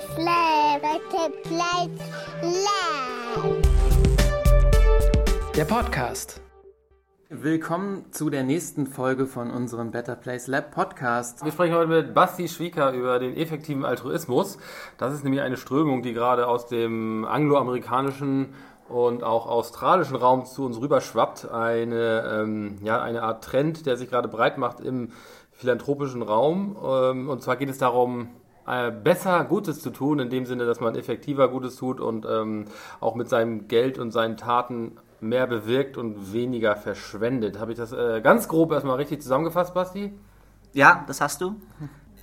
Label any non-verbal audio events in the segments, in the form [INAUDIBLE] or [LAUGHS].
Better Place Lab. Der Podcast. Willkommen zu der nächsten Folge von unserem Better Place Lab Podcast. Wir sprechen heute mit Basti Schwieker über den effektiven Altruismus. Das ist nämlich eine Strömung, die gerade aus dem angloamerikanischen und auch australischen Raum zu uns rüberschwappt. Eine, ähm, ja, eine Art Trend, der sich gerade breit macht im philanthropischen Raum. Ähm, und zwar geht es darum, äh, besser Gutes zu tun, in dem Sinne, dass man effektiver Gutes tut und ähm, auch mit seinem Geld und seinen Taten mehr bewirkt und weniger verschwendet. Habe ich das äh, ganz grob erstmal richtig zusammengefasst, Basti? Ja, das hast du.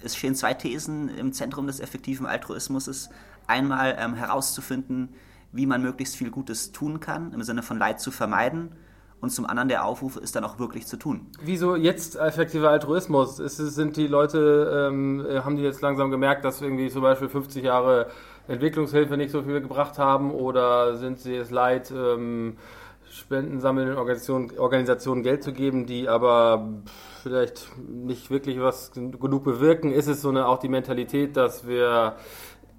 Es stehen zwei Thesen im Zentrum des effektiven Altruismus. Einmal ähm, herauszufinden, wie man möglichst viel Gutes tun kann, im Sinne von Leid zu vermeiden. Und zum anderen der Aufruf ist dann auch wirklich zu tun. Wieso jetzt effektiver Altruismus? Ist, sind die Leute, ähm, äh, haben die jetzt langsam gemerkt, dass irgendwie zum Beispiel 50 Jahre Entwicklungshilfe nicht so viel gebracht haben? Oder sind sie es leid, ähm, Spenden sammelnden Organisationen, Organisationen Geld zu geben, die aber vielleicht nicht wirklich was genug bewirken? Ist es so eine, auch die Mentalität, dass wir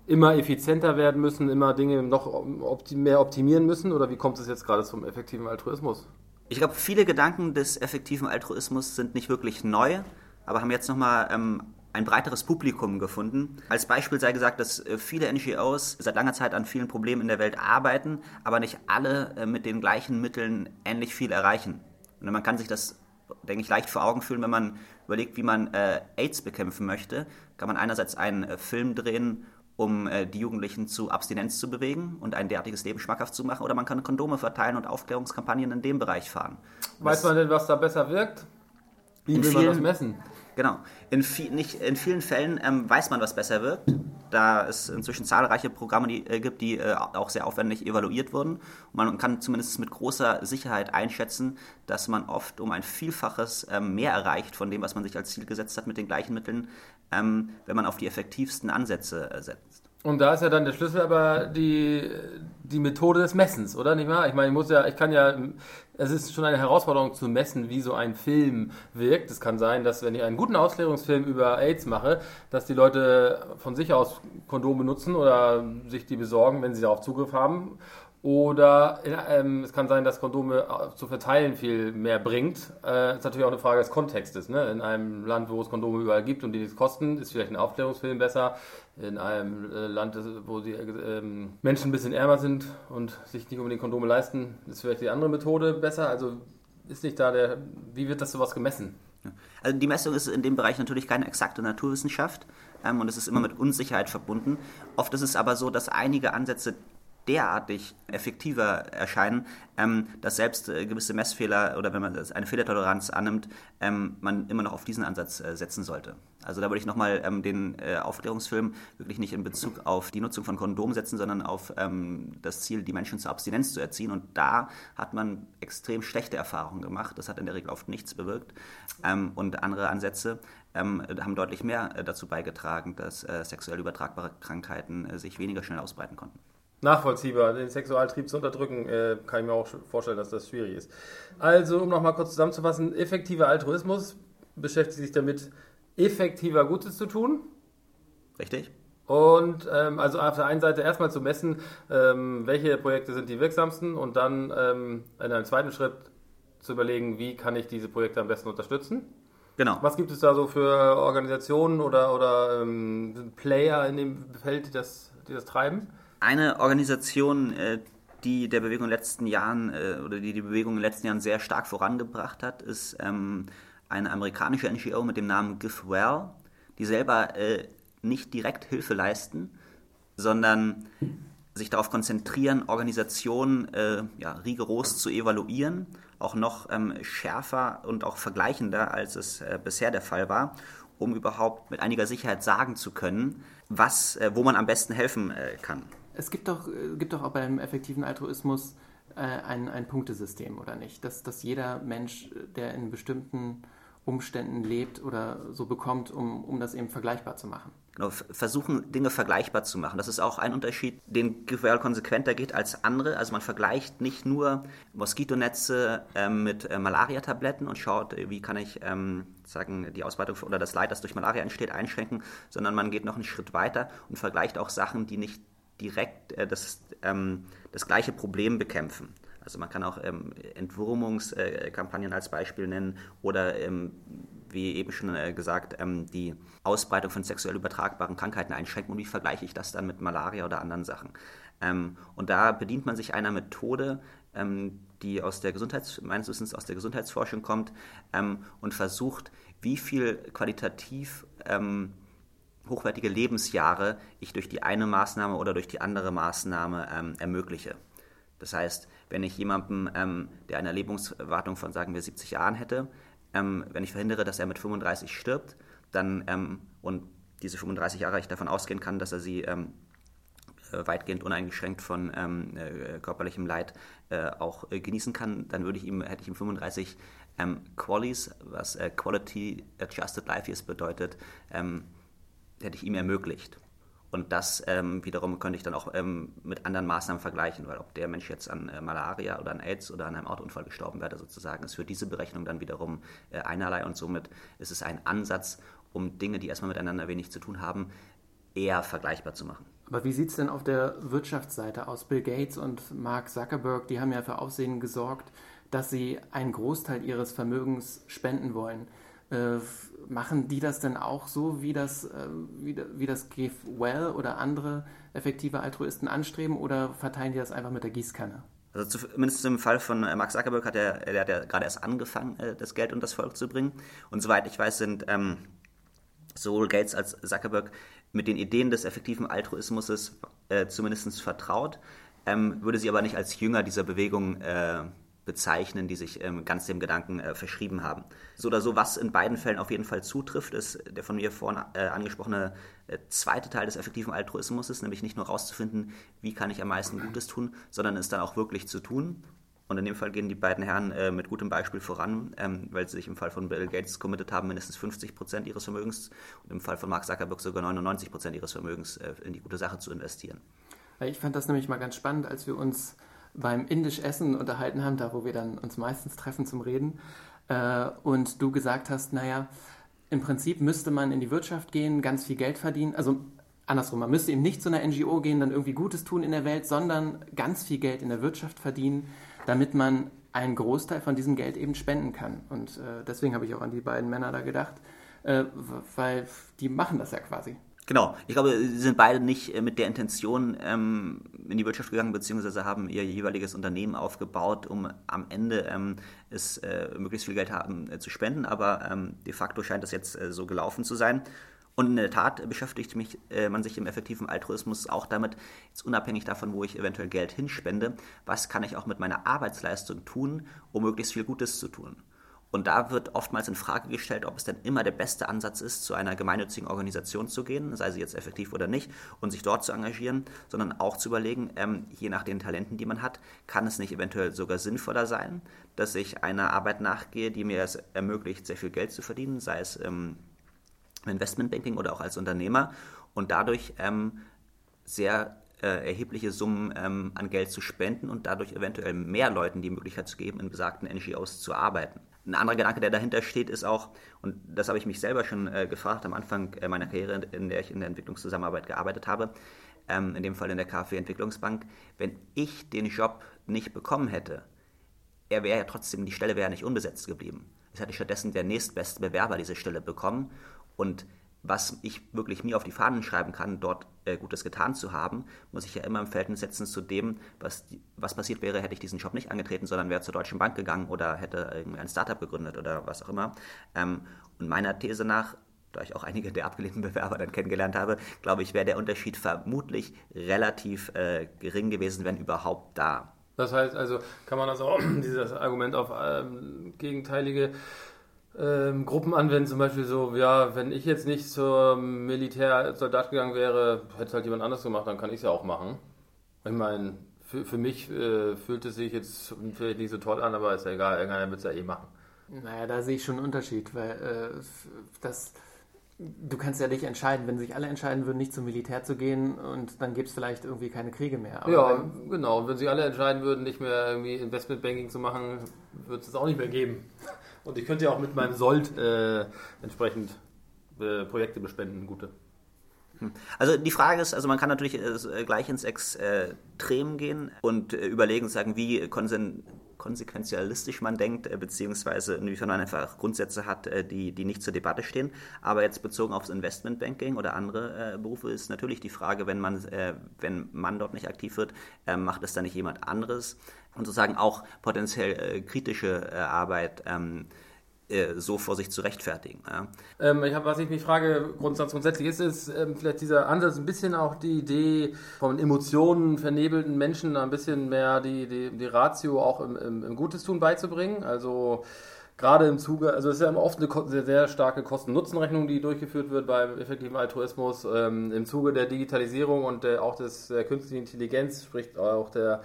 immer effizienter werden müssen, immer Dinge noch opti mehr optimieren müssen? Oder wie kommt es jetzt gerade zum effektiven Altruismus? Ich glaube, viele Gedanken des effektiven Altruismus sind nicht wirklich neu, aber haben jetzt nochmal ähm, ein breiteres Publikum gefunden. Als Beispiel sei gesagt, dass äh, viele NGOs seit langer Zeit an vielen Problemen in der Welt arbeiten, aber nicht alle äh, mit den gleichen Mitteln ähnlich viel erreichen. Und man kann sich das, denke ich, leicht vor Augen fühlen, wenn man überlegt, wie man äh, AIDS bekämpfen möchte. Kann man einerseits einen Film drehen, um äh, die Jugendlichen zu Abstinenz zu bewegen und ein derartiges Leben schmackhaft zu machen, oder man kann Kondome verteilen und Aufklärungskampagnen in dem Bereich fahren. Weiß man denn, was da besser wirkt? Wie will man das vielen- messen? Genau. In, vi nicht, in vielen Fällen ähm, weiß man, was besser wirkt, da es inzwischen zahlreiche Programme die, äh, gibt, die äh, auch sehr aufwendig evaluiert wurden. Und man kann zumindest mit großer Sicherheit einschätzen, dass man oft um ein Vielfaches ähm, mehr erreicht von dem, was man sich als Ziel gesetzt hat, mit den gleichen Mitteln, ähm, wenn man auf die effektivsten Ansätze äh, setzt. Und da ist ja dann der Schlüssel aber die, die Methode des Messens, oder nicht wahr? Ich meine, ich muss ja, ich kann ja, es ist schon eine Herausforderung zu messen, wie so ein Film wirkt. Es kann sein, dass wenn ich einen guten Ausklärungsfilm über AIDS mache, dass die Leute von sich aus Kondome benutzen oder sich die besorgen, wenn sie darauf Zugriff haben. Oder ähm, es kann sein, dass Kondome äh, zu verteilen viel mehr bringt. Äh, ist natürlich auch eine Frage des Kontextes. Ne? In einem Land, wo es Kondome überall gibt und die nichts kosten, ist vielleicht ein Aufklärungsfilm besser. In einem äh, Land, wo die ähm, Menschen ein bisschen ärmer sind und sich nicht unbedingt Kondome leisten, ist vielleicht die andere Methode besser. Also ist nicht da der, wie wird das sowas gemessen? Also die Messung ist in dem Bereich natürlich keine exakte Naturwissenschaft ähm, und es ist immer mit Unsicherheit verbunden. Oft ist es aber so, dass einige Ansätze derartig effektiver erscheinen, ähm, dass selbst äh, gewisse Messfehler oder wenn man eine Fehlertoleranz annimmt, ähm, man immer noch auf diesen Ansatz äh, setzen sollte. Also da würde ich nochmal ähm, den äh, Aufklärungsfilm wirklich nicht in Bezug auf die Nutzung von Kondomen setzen, sondern auf das Ziel, die Menschen zur Abstinenz zu erziehen. Und da hat man extrem schlechte Erfahrungen gemacht. Das hat in der Regel oft nichts bewirkt. Und andere Ansätze haben deutlich mehr dazu beigetragen, dass sexuell übertragbare Krankheiten sich weniger schnell ausbreiten konnten. Nachvollziehbar, den Sexualtrieb zu unterdrücken, äh, kann ich mir auch vorstellen, dass das schwierig ist. Also, um nochmal kurz zusammenzufassen, effektiver Altruismus beschäftigt sich damit, effektiver Gutes zu tun. Richtig? Und ähm, also auf der einen Seite erstmal zu messen, ähm, welche Projekte sind die wirksamsten und dann ähm, in einem zweiten Schritt zu überlegen, wie kann ich diese Projekte am besten unterstützen. Genau. Was gibt es da so für Organisationen oder, oder ähm, Player in dem Feld, die das, die das treiben? Eine Organisation, äh, die der Bewegung in den letzten Jahren äh, oder die die Bewegung in den letzten Jahren sehr stark vorangebracht hat, ist ähm, eine amerikanische NGO mit dem Namen GiveWell, die selber äh, nicht direkt Hilfe leisten, sondern sich darauf konzentrieren, Organisationen äh, ja, rigoros zu evaluieren, auch noch ähm, schärfer und auch vergleichender, als es äh, bisher der Fall war, um überhaupt mit einiger Sicherheit sagen zu können, was, äh, wo man am besten helfen äh, kann. Es gibt doch, äh, gibt doch auch beim effektiven Altruismus äh, ein, ein Punktesystem, oder nicht? Dass, dass jeder Mensch, äh, der in bestimmten Umständen lebt oder so bekommt, um, um das eben vergleichbar zu machen. Genau, versuchen Dinge vergleichbar zu machen. Das ist auch ein Unterschied, den Guerrero konsequenter geht als andere. Also man vergleicht nicht nur Moskitonetze ähm, mit äh, Malariatabletten und schaut, äh, wie kann ich ähm, sagen, die Ausbreitung oder das Leid, das durch Malaria entsteht, einschränken, sondern man geht noch einen Schritt weiter und vergleicht auch Sachen, die nicht direkt äh, das, ähm, das gleiche Problem bekämpfen. Also man kann auch ähm, Entwurmungskampagnen als Beispiel nennen oder ähm, wie eben schon äh, gesagt, ähm, die Ausbreitung von sexuell übertragbaren Krankheiten einschränken und wie vergleiche ich das dann mit Malaria oder anderen Sachen. Ähm, und da bedient man sich einer Methode, ähm, die aus der Gesundheits, meines Wissens aus der Gesundheitsforschung kommt und versucht, wie viel qualitativ hochwertige Lebensjahre ich durch die eine Maßnahme oder durch die andere Maßnahme ähm, ermögliche. Das heißt, wenn ich jemandem, ähm, der eine Lebenserwartung von, sagen wir, 70 Jahren hätte, ähm, wenn ich verhindere, dass er mit 35 stirbt, dann ähm, und diese 35 Jahre ich davon ausgehen kann, dass er sie ähm, äh, weitgehend uneingeschränkt von ähm, äh, körperlichem Leid äh, auch äh, genießen kann, dann würde ich ihm, hätte ich ihm 35 ähm, Qualies, was äh, Quality Adjusted Life Years bedeutet, hätte ich ihm ermöglicht. Und das ähm, wiederum könnte ich dann auch ähm, mit anderen Maßnahmen vergleichen, weil ob der Mensch jetzt an äh, Malaria oder an AIDS oder an einem Autounfall gestorben wäre, sozusagen, ist für diese Berechnung dann wiederum äh, einerlei und somit ist es ein Ansatz, um Dinge, die erstmal miteinander wenig zu tun haben, eher vergleichbar zu machen. Aber wie sieht es denn auf der Wirtschaftsseite aus? Bill Gates und Mark Zuckerberg, die haben ja für Aufsehen gesorgt, dass sie einen Großteil ihres Vermögens spenden wollen. Äh, machen die das denn auch so, wie das, äh, wie, das Give Well oder andere effektive Altruisten anstreben oder verteilen die das einfach mit der Gießkanne? Also zumindest im Fall von äh, Mark Zuckerberg hat er, er hat ja gerade erst angefangen, äh, das Geld und das Volk zu bringen. Und soweit ich weiß, sind ähm, sowohl Gates als Zuckerberg mit den Ideen des effektiven Altruismus äh, zumindest vertraut, ähm, würde sie aber nicht als Jünger dieser Bewegung äh, bezeichnen, die sich ähm, ganz dem Gedanken äh, verschrieben haben. So oder so, was in beiden Fällen auf jeden Fall zutrifft, ist der von mir vorhin äh, angesprochene äh, zweite Teil des effektiven Altruismus, nämlich nicht nur herauszufinden, wie kann ich am meisten Gutes tun, sondern es dann auch wirklich zu tun. Und in dem Fall gehen die beiden Herren äh, mit gutem Beispiel voran, ähm, weil sie sich im Fall von Bill Gates committed haben, mindestens 50 Prozent ihres Vermögens und im Fall von Mark Zuckerberg sogar 99 Prozent ihres Vermögens äh, in die gute Sache zu investieren. Ich fand das nämlich mal ganz spannend, als wir uns beim Indisch Essen unterhalten haben, da wo wir dann uns meistens treffen zum Reden. Äh, und du gesagt hast, naja, im Prinzip müsste man in die Wirtschaft gehen, ganz viel Geld verdienen. Also andersrum, man müsste eben nicht zu einer NGO gehen, dann irgendwie Gutes tun in der Welt, sondern ganz viel Geld in der Wirtschaft verdienen, damit man einen Großteil von diesem Geld eben spenden kann. Und äh, deswegen habe ich auch an die beiden Männer da gedacht, äh, weil die machen das ja quasi. Genau, ich glaube, sie sind beide nicht äh, mit der Intention ähm, in die Wirtschaft gegangen, beziehungsweise haben ihr jeweiliges Unternehmen aufgebaut, um am Ende ähm, es äh, möglichst viel Geld haben äh, zu spenden, aber ähm, de facto scheint das jetzt äh, so gelaufen zu sein. Und in der Tat beschäftigt mich, äh, man sich im effektiven Altruismus auch damit, jetzt unabhängig davon, wo ich eventuell Geld hinspende, was kann ich auch mit meiner Arbeitsleistung tun, um möglichst viel Gutes zu tun. Und da wird oftmals in Frage gestellt, ob es denn immer der beste Ansatz ist, zu einer gemeinnützigen Organisation zu gehen, sei sie jetzt effektiv oder nicht, und sich dort zu engagieren, sondern auch zu überlegen, ähm, je nach den Talenten, die man hat, kann es nicht eventuell sogar sinnvoller sein, dass ich einer Arbeit nachgehe, die mir es ermöglicht, sehr viel Geld zu verdienen, sei es im Investmentbanking oder auch als Unternehmer, und dadurch ähm, sehr äh, erhebliche Summen ähm, an Geld zu spenden und dadurch eventuell mehr Leuten die Möglichkeit zu geben, in besagten NGOs zu arbeiten. Ein anderer Gedanke, der dahinter steht, ist auch, und das habe ich mich selber schon äh, gefragt am Anfang äh, meiner Karriere, in der ich in der Entwicklungszusammenarbeit gearbeitet habe, ähm, in dem Fall in der KfW Entwicklungsbank, wenn ich den Job nicht bekommen hätte, er wäre ja trotzdem, die Stelle wäre ja nicht unbesetzt geblieben. Es hätte stattdessen der nächstbeste Bewerber diese Stelle bekommen und was ich wirklich mir auf die Fahnen schreiben kann, dort äh, Gutes getan zu haben, muss ich ja immer im Verhältnis setzen zu dem, was, was passiert wäre, hätte ich diesen Job nicht angetreten, sondern wäre zur Deutschen Bank gegangen oder hätte irgendwie ein Startup gegründet oder was auch immer. Ähm, und meiner These nach, da ich auch einige der abgelehnten Bewerber dann kennengelernt habe, glaube ich, wäre der Unterschied vermutlich relativ äh, gering gewesen, wenn überhaupt da. Das heißt also, kann man auch, [CLEARS THROAT] dieses Argument auf ähm, gegenteilige ähm, Gruppen anwenden, zum Beispiel so, ja, wenn ich jetzt nicht zur Militärsoldat gegangen wäre, hätte es halt jemand anders gemacht, dann kann ich es ja auch machen. Ich meine, für, für mich äh, fühlt es sich jetzt vielleicht nicht so toll an, aber ist ja egal, irgendeiner wird es ja eh machen. Naja, da sehe ich schon einen Unterschied, weil äh, das, du kannst ja dich entscheiden, wenn sich alle entscheiden würden, nicht zum Militär zu gehen und dann gibt es vielleicht irgendwie keine Kriege mehr. Aber ja, wenn, genau. Und wenn sich alle entscheiden würden, nicht mehr irgendwie Investmentbanking zu machen, wird es auch nicht mehr geben. Und ich könnte ja auch mit meinem Sold äh, entsprechend äh, Projekte bespenden, gute. Also die Frage ist, also man kann natürlich äh, gleich ins Extrem gehen und äh, überlegen, sagen, wie konsen konsequenzialistisch man denkt, äh, beziehungsweise inwiefern man einfach Grundsätze hat, äh, die, die nicht zur Debatte stehen. Aber jetzt bezogen aufs Investmentbanking oder andere äh, Berufe ist natürlich die Frage, wenn man, äh, wenn man dort nicht aktiv wird, äh, macht es dann nicht jemand anderes? Und sozusagen auch potenziell äh, kritische Arbeit ähm, so vor sich zu rechtfertigen. Ja. Ähm, ich hab, was ich mich frage, grundsätzlich, grundsätzlich ist es ähm, vielleicht dieser Ansatz, ein bisschen auch die Idee von Emotionen vernebelten Menschen, ein bisschen mehr die, die, die Ratio auch im, im, im Gutes tun beizubringen. Also gerade im Zuge, also es ist ja immer oft eine sehr, sehr starke Kosten-Nutzen-Rechnung, die durchgeführt wird beim effektiven Altruismus. Ähm, Im Zuge der Digitalisierung und der, auch des, der künstlichen Intelligenz spricht auch der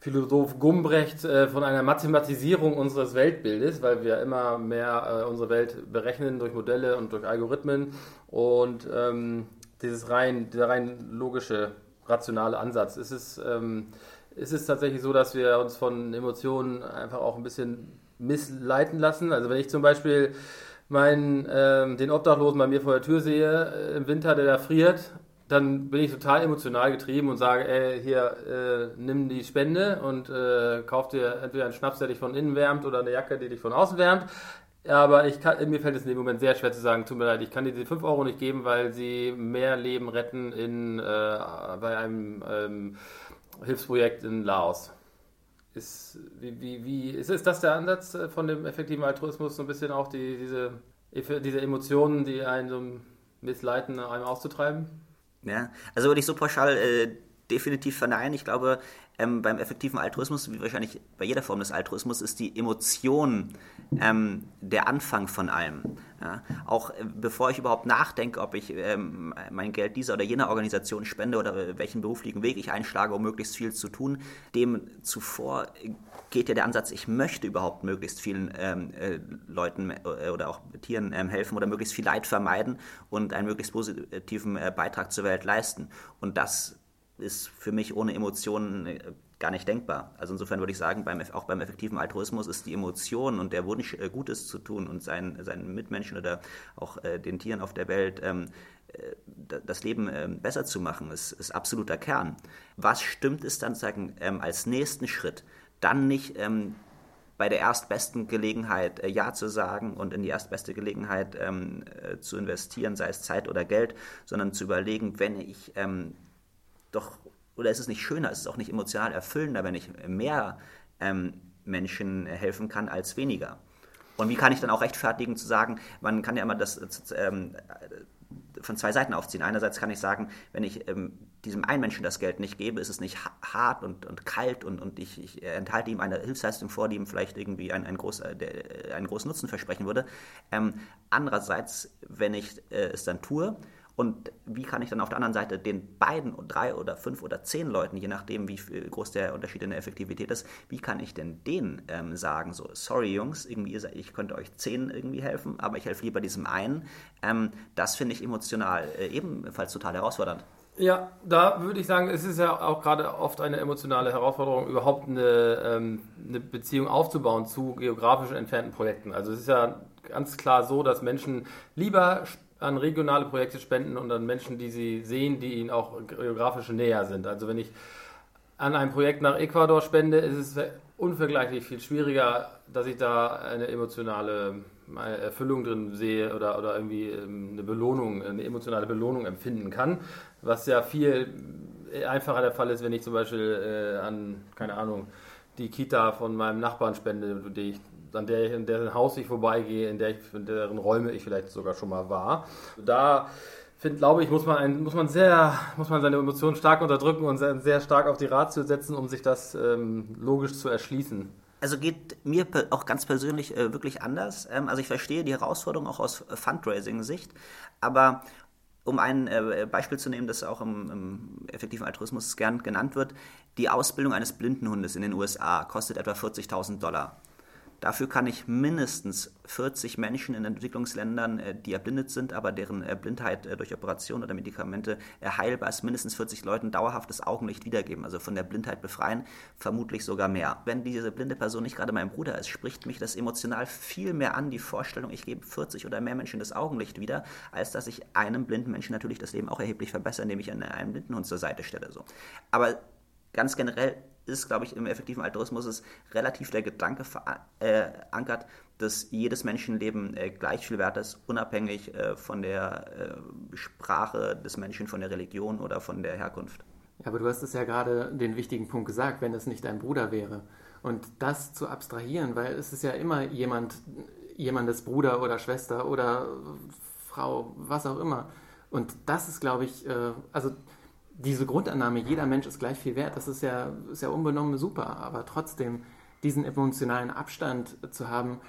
Philosoph Gumbrecht äh, von einer Mathematisierung unseres Weltbildes, weil wir immer mehr äh, unsere Welt berechnen durch Modelle und durch Algorithmen. Und ähm, dieses rein, dieser rein logische, rationale Ansatz, es, ähm, ist es tatsächlich so, dass wir uns von Emotionen einfach auch ein bisschen missleiten lassen. Also wenn ich zum Beispiel meinen, ähm, den Obdachlosen bei mir vor der Tür sehe äh, im Winter, der da friert dann bin ich total emotional getrieben und sage, ey, hier, äh, nimm die Spende und äh, kauf dir entweder einen Schnaps, der dich von innen wärmt oder eine Jacke, die dich von außen wärmt. Aber ich kann, mir fällt es in dem Moment sehr schwer zu sagen, tut mir leid, ich kann dir diese 5 Euro nicht geben, weil sie mehr Leben retten in, äh, bei einem ähm, Hilfsprojekt in Laos. Ist, wie, wie, wie, ist, ist das der Ansatz äh, von dem effektiven Altruismus, so ein bisschen auch die, diese, diese Emotionen, die einen so missleiten, einem auszutreiben? Ja, also würde ich so pauschal äh, definitiv verneinen. Ich glaube, ähm, beim effektiven Altruismus, wie wahrscheinlich bei jeder Form des Altruismus, ist die Emotion ähm, der Anfang von allem. Ja? Auch äh, bevor ich überhaupt nachdenke, ob ich ähm, mein Geld dieser oder jener Organisation spende oder welchen beruflichen Weg ich einschlage, um möglichst viel zu tun, dem zuvor geht ja der Ansatz, ich möchte überhaupt möglichst vielen ähm, äh, Leuten äh, oder auch Tieren ähm, helfen oder möglichst viel Leid vermeiden und einen möglichst positiven äh, Beitrag zur Welt leisten. Und das ist für mich ohne Emotionen äh, gar nicht denkbar. Also insofern würde ich sagen, beim, auch beim effektiven Altruismus ist die Emotion und der Wunsch, äh, Gutes zu tun und seinen, seinen Mitmenschen oder auch äh, den Tieren auf der Welt ähm, das Leben ähm, besser zu machen, ist, ist absoluter Kern. Was stimmt ist dann sagen, ähm, als nächsten Schritt? dann nicht ähm, bei der erstbesten Gelegenheit äh, Ja zu sagen und in die erstbeste Gelegenheit ähm, äh, zu investieren, sei es Zeit oder Geld, sondern zu überlegen, wenn ich ähm, doch, oder ist es nicht schöner, ist es auch nicht emotional erfüllender, wenn ich mehr ähm, Menschen helfen kann als weniger. Und wie kann ich dann auch rechtfertigen zu sagen, man kann ja immer das ähm, von zwei Seiten aufziehen. Einerseits kann ich sagen, wenn ich ähm, diesem einen Menschen das Geld nicht gebe, ist es nicht hart und, und kalt und, und ich, ich, enthalte ihm eine Hilfsleistung vor, die ihm vielleicht irgendwie ein, ein groß, äh, äh, einen großen Nutzen versprechen würde. Ähm, andererseits, wenn ich äh, es dann tue, und wie kann ich dann auf der anderen Seite den beiden, drei oder fünf oder zehn Leuten, je nachdem, wie groß der Unterschied in der Effektivität ist, wie kann ich denn denen ähm, sagen, so, sorry Jungs, irgendwie, ich könnte euch zehn irgendwie helfen, aber ich helfe lieber diesem einen. Ähm, das finde ich emotional äh, ebenfalls total herausfordernd. Ja, da würde ich sagen, es ist ja auch gerade oft eine emotionale Herausforderung, überhaupt eine, ähm, eine Beziehung aufzubauen zu geografisch entfernten Projekten. Also es ist ja ganz klar so, dass Menschen lieber an regionale Projekte spenden und an Menschen, die sie sehen, die ihnen auch geografisch näher sind. Also wenn ich an ein Projekt nach Ecuador spende, ist es unvergleichlich viel schwieriger, dass ich da eine emotionale Erfüllung drin sehe oder, oder irgendwie ähm, eine Belohnung, eine emotionale Belohnung empfinden kann, was ja viel einfacher der Fall ist, wenn ich zum Beispiel äh, an, keine Ahnung, die Kita von meinem Nachbarn spende, die ich an der, in deren Haus ich vorbeigehe, in, der ich, in deren Räume ich vielleicht sogar schon mal war. Da finde, glaube ich, muss man, ein, muss man sehr, muss man seine Emotionen stark unterdrücken und sehr, sehr stark auf die Ratio setzen, um sich das ähm, logisch zu erschließen. Also geht mir auch ganz persönlich äh, wirklich anders. Ähm, also ich verstehe die Herausforderung auch aus Fundraising-Sicht, aber um ein äh, Beispiel zu nehmen, das auch im, im, effektiven Altruismus gern genannt wird, die Ausbildung eines Blindenhundes in den USA kostet etwa 40.000 Dollar Dafür kann ich mindestens 40 Menschen in Entwicklungsländern, äh, die erblindet sind, aber deren äh, Blindheit äh, durch Operation oder Medikamente heilbar ist, mindestens 40 Leuten dauerhaftes Augenlicht wiedergeben, also von der Blindheit befreien, vermutlich sogar mehr. Wenn diese blinde Person nicht gerade mein Bruder ist, spricht mich das emotional viel mehr an, die Vorstellung, ich gebe 40 oder mehr Menschen das Augenlicht wieder, als dass ich einem blinden Menschen natürlich das Leben auch erheblich verbessere, indem ich einen Blindenhund zur Seite stelle. So. Aber ganz generell ist, glaube ich, im effektiven Altruismus ist relativ der Gedanke verankert, dass jedes Menschenleben äh, gleich viel wert ist, unabhängig äh, von der äh, Sprache des Menschen, von der Religion oder von der Herkunft. Aber du hast es ja gerade den wichtigen Punkt gesagt, wenn es nicht dein Bruder wäre. Und das zu abstrahieren, weil es ist ja immer jemand, jemandes Bruder oder Schwester oder Frau, was auch immer. Und das ist, glaube ich, also diese Grundannahme, jeder Mensch ist gleich viel wert, das ist ja, ist ja unbenommen super, aber trotzdem diesen emotionalen Abstand zu haben,